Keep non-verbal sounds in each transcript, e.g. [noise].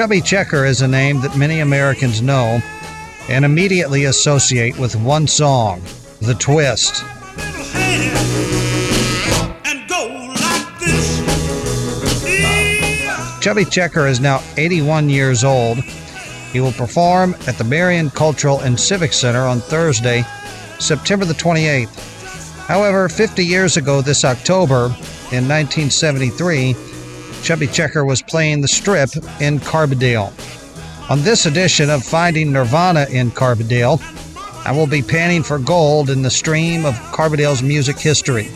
Chubby Checker is a name that many Americans know and immediately associate with one song, The Twist. Chubby Checker is now 81 years old. He will perform at the Marion Cultural and Civic Center on Thursday, September the 28th. However, 50 years ago this October, in 1973, Chubby Checker was playing the strip in Carbondale. On this edition of Finding Nirvana in Carbondale, I will be panning for gold in the stream of Carbondale's music history,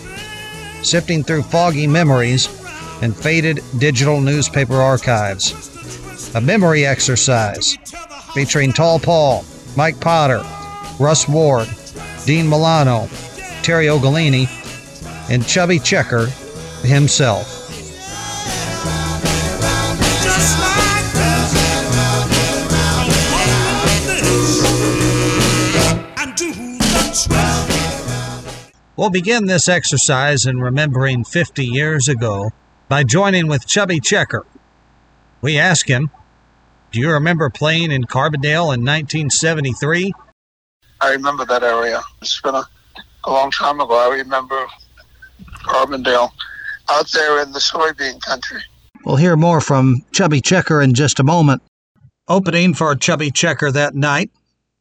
sifting through foggy memories and faded digital newspaper archives. A memory exercise featuring Tawl Paul, Mike Potter, Russ Ward, Dean Milano, Terry Ogolini, and Chubby Checker himself. We'll begin this exercise in remembering 50 years ago by joining with Chubby Checker. We ask him, Do you remember playing in Carbondale in 1973? I remember that area. It's been a, a long time ago. I remember Carbondale out there in the soybean country. We'll hear more from Chubby Checker in just a moment. Opening for Chubby Checker that night,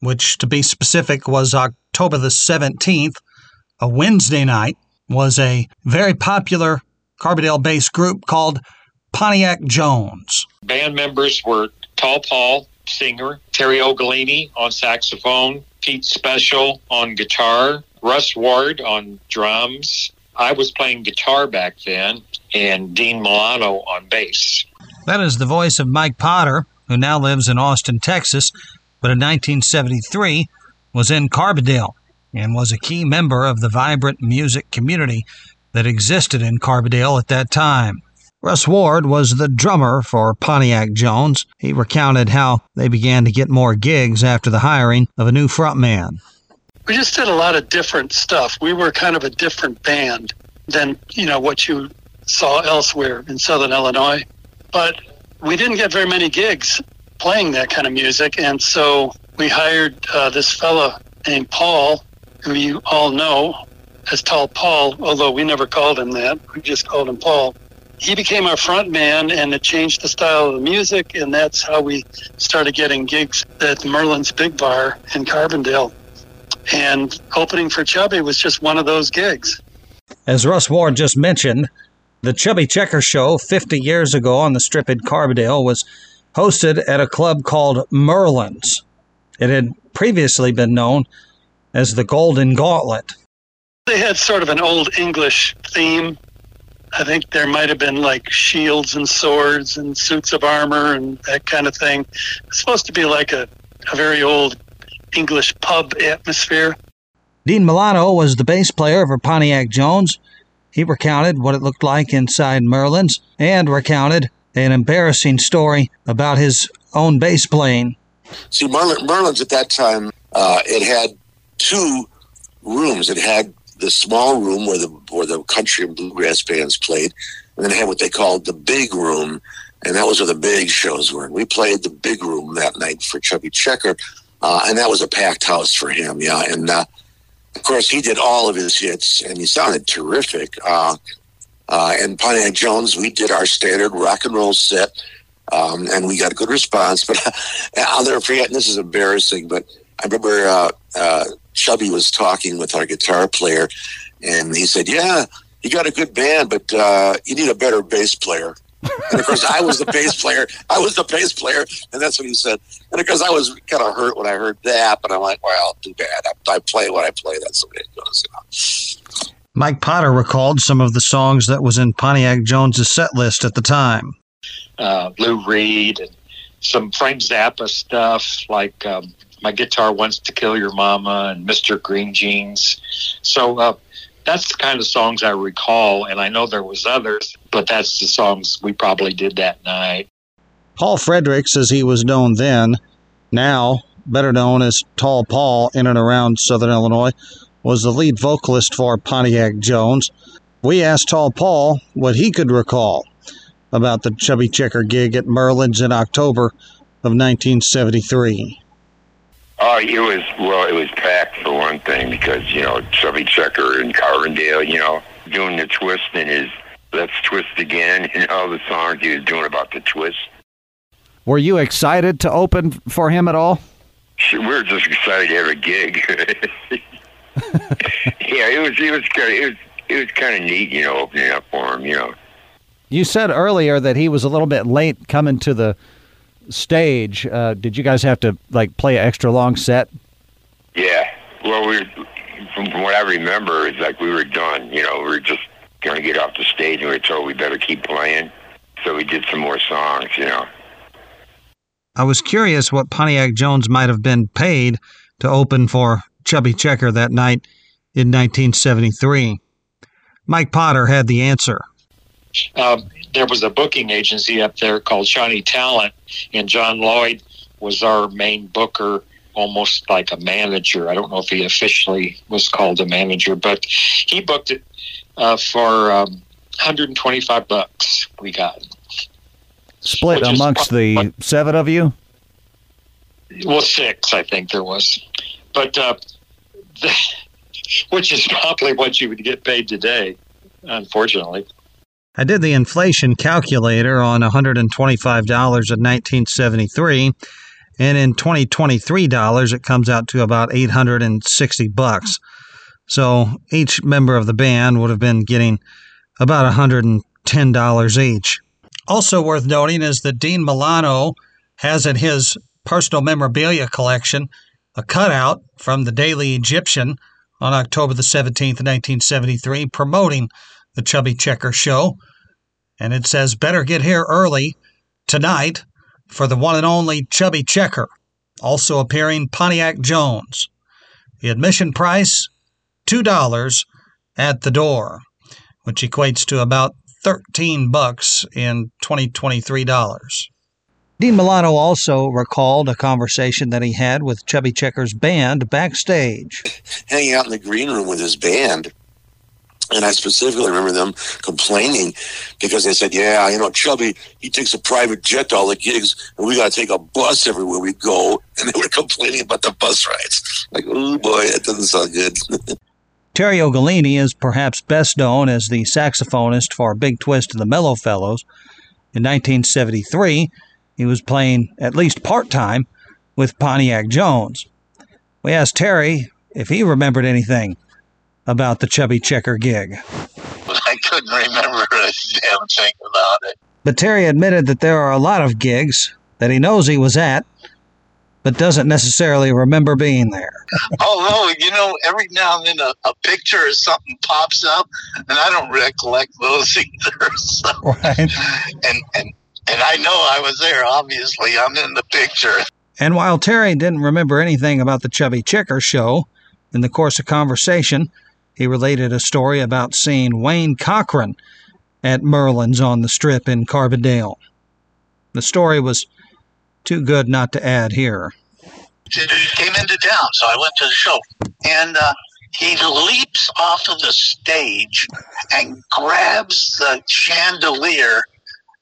which to be specific was October the 17th, a Wednesday night, was a very popular Carbondale based group called Pontiac Jones. Band members were Tawl Paul, singer, Terry Ogolini on saxophone, Pete Special on guitar, Russ Ward on drums. I was playing guitar back then, and Dean Milano on bass. That is the voice of Mike Potter, who now lives in Austin, Texas, but in 1973 was in Carbondale and was a key member of the vibrant music community that existed in Carbondale at that time. Russ Ward was the drummer for Pontiac Jones. He recounted how they began to get more gigs after the hiring of a new frontman. We just did a lot of different stuff. We were kind of a different band than, you know, what you saw elsewhere in Southern Illinois. But we didn't get very many gigs playing that kind of music. And so we hired uh, this fella named Paul, who you all know, as Tawl Paul, although we never called him that. We just called him Paul. He became our front man and it changed the style of the music, and that's how we started getting gigs at Merlin's Big Bar in Carbondale. And opening for Chubby was just one of those gigs. As Russ Ward just mentioned, the Chubby Checker Show 50 years ago on the strip in Carbondale was hosted at a club called Merlin's. It had previously been known as the Golden Gauntlet. They had sort of an old English theme. I think there might have been like shields and swords and suits of armor and that kind of thing. It's supposed to be like a, a very old English pub atmosphere. Dean Milano was the bass player for Pontiac Jones. He recounted what it looked like inside Merlin's and recounted an embarrassing story about his own bass playing. See, Merlin, Merlin's at that time, uh, it had two rooms. It had the small room where the where the country and bluegrass bands played, and then it had what they called the big room, and that was where the big shows were. And we played the big room that night for Chubby Checker, uh, and that was a packed house for him. Yeah, and uh, of course he did all of his hits, and he sounded terrific. Uh, uh and Pontiac Jones, we did our standard rock and roll set. Um, and we got a good response, [laughs] but I'll never forget. This is embarrassing, but I remember uh, uh, Chubby was talking with our guitar player, and he said, "Yeah, you got a good band, but uh, you need a better bass player." and of course, I was the bass player. I was the bass player, and that's what he said. And of course, I was kind of hurt when I heard that, but I'm like, "Well, too bad. I, I play what I play. That's the way it goes." You know? Mike Potter recalled some of the songs that was in Pontiac Jones's set list at the time. Uh, Lou Reed and some Frank Zappa stuff like um, my guitar wants to kill your mama and Mr. Green Jeans. So uh, that's the kind of songs I recall, and I know there was others, but that's the songs we probably did that night. Paul Fredericks, as he was known then, now better known as Tawl Paul in and around Southern Illinois, was the lead vocalist for Pontiac Jones. We asked Tawl Paul what he could recall about the Chubby Checker gig at Merlin's in October of 1973? Oh, it was well. It was packed for one thing because you know Chubby Checker and Carbondale, you know, doing the twisting his let's twist again, [laughs] and all the songs he was doing about the twist. Were you excited to open for him at all? We were just excited to have a gig. [laughs] [laughs] yeah, it was. It was kind. Of, it was. It was kind of neat, you know, opening up for him. You know. You said earlier that he was a little bit late coming to the stage. Uh, did you guys have to like play an extra long set? Yeah. Well, we from, from what I remember, it's like we were done. You know, we were just going to get off the stage, and we were told we better keep playing. So we did some more songs. You know. I was curious what Pontiac Jones might have been paid to open for Chubby Checker that night in 1973. Mike Potter had the answer. Um, there was a booking agency up there called Shawnee Talent, and John Lloyd was our main booker, almost like a manager. I don't know if he officially was called a manager, but he booked it uh, for um, 125 bucks. We got split amongst the seven of you? Well, six, I think there was, but uh, the, [laughs] which is probably what you would get paid today, unfortunately. I did the inflation calculator on $125 in 1973, and in 2023 dollars, it comes out to about 860 bucks. So each member of the band would have been getting about $110 each. Also worth noting is that Dean Milano has in his personal memorabilia collection a cutout from the Daily Egyptian on October the 17th, 1973, promoting the Chubby Checker show. And it says, Better get here early tonight for the one and only Chubby Checker, also appearing Pontiac Jones. The admission price, $2 at the door, which equates to about 13 bucks in 2023 dollars. Dean Milano also recalled a conversation that he had with Chubby Checker's band backstage. Hanging out in the green room with his band. And I specifically remember them complaining because they said, Yeah, you know, Chubby, he takes a private jet to all the gigs, and we got to take a bus everywhere we go. [laughs] And they were complaining about the bus rides. Like, oh boy, that doesn't sound good. [laughs] Terry Ogolini is perhaps best known as the saxophonist for Big Twist and the Mellow Fellows. In 1973, he was playing at least part time with Pontiac Jones. We asked Terry if he remembered anything about the Chubby Checker gig. I couldn't remember a damn thing about it. But Terry admitted that there are a lot of gigs that he knows he was at but doesn't necessarily remember being there. [laughs] Although, you know, every now and then a, a, picture or something pops up, and I don't recollect those [laughs] either. So. Right. And and and I know I was there. Obviously, I'm in the picture. And while Terry didn't remember anything about the Chubby Checker show, in the course of conversation, he related a story about seeing Wayne Cochran at Merlin's on the Strip in Carbondale. The story was too good not to add here. He came into town, so I went to the show. And uh, he leaps off of the stage and grabs the chandelier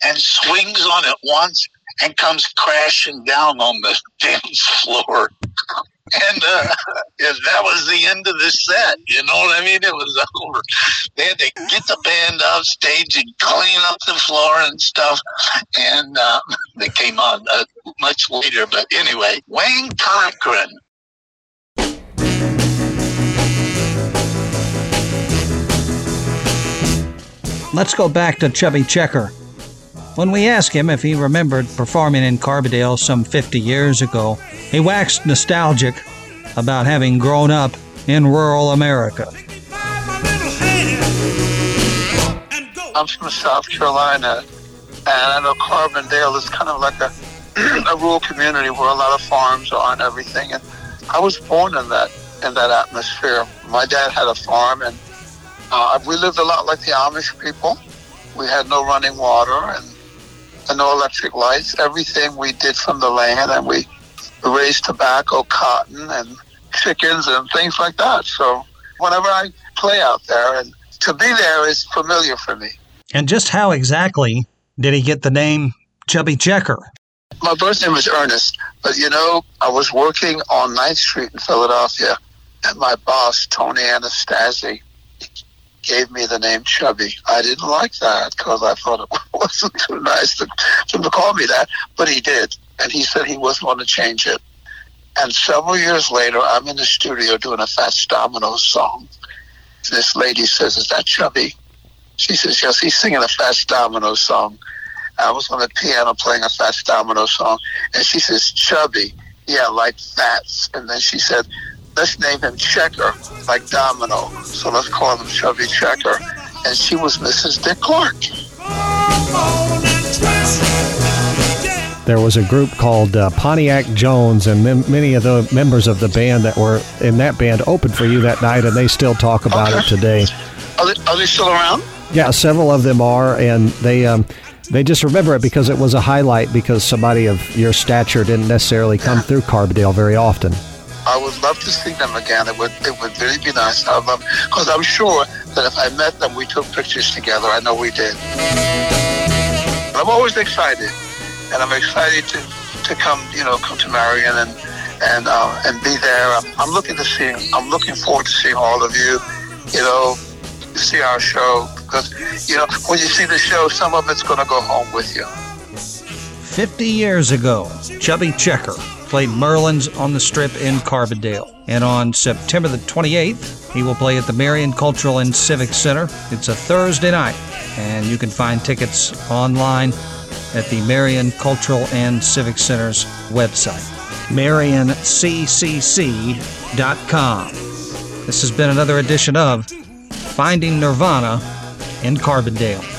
and swings on it once and comes crashing down on the [laughs] dance floor and uh, that was the end of the set. You know what I mean? It was [laughs] over. They had to get the band off stage and clean up the floor and stuff, and uh, [laughs] they came on uh, much later. But anyway, Wayne Cochran. Let's go back to Chubby Checker. When we asked him if he remembered performing in Carbondale some 50 years ago, he waxed nostalgic about having grown up in rural America. I'm from South Carolina, and I know Carbondale is kind of like a, [clears throat] a rural community where a lot of farms are and everything. And I was born in that in that atmosphere. My dad had a farm, and uh, we lived a lot like the Amish people. We had no running water and, and no electric lights. Everything we did from the land, and we raised tobacco, cotton, and chickens and things like that. So whenever I play out there, and to be there is familiar for me. And just how exactly did he get the name Chubby Checker? My birth name was Ernest, but you know, I was working on 9th Street in Philadelphia, and my boss, Tony Anastasi, gave me the name Chubby. I didn't like that because I thought it [laughs] wasn't too nice to, to call me that, but he did. And he said he wasn't going to change it. And several years later, I'm in the studio doing a Fats Domino song. This lady says, Is that Chubby? She says, Yes, he's singing a Fats Domino song. I was on the piano playing a Fats Domino song. And she says, Chubby. Yeah, like Fats. And then she said, let's name him Checker, like Domino. So let's call him Chubby Checker. And she was Mrs. Dick Clark. There was a group called uh, Pontiac Jones, and mem- many of the members of the band that were in that band opened for you that night, and they still talk about okay. it today. Are they, are they, still around? Yeah, several of them are, and they um, they just remember it because it was a highlight because somebody of your stature didn't necessarily come yeah. through Carbondale very often. I would love to see them again. It would it would really be nice to have them because I'm sure that if I met them, we took pictures together. I know we did. I'm always excited, and I'm excited to, to come you know come to Marion and and uh, and be there. I'm, I'm looking to see. I'm looking forward to seeing all of you. You know, see our show because you know when you see the show, some of it's going to go home with you. 50 years ago, Chubby Checker played Merlin's on the Strip in Carbondale. And on September the 28th, he will play at the Marion Cultural and Civic Center. It's a Thursday night, and you can find tickets online at the Marion Cultural and Civic Center's website, marioncccc.com. This has been another edition of Finding Nirvana in Carbondale.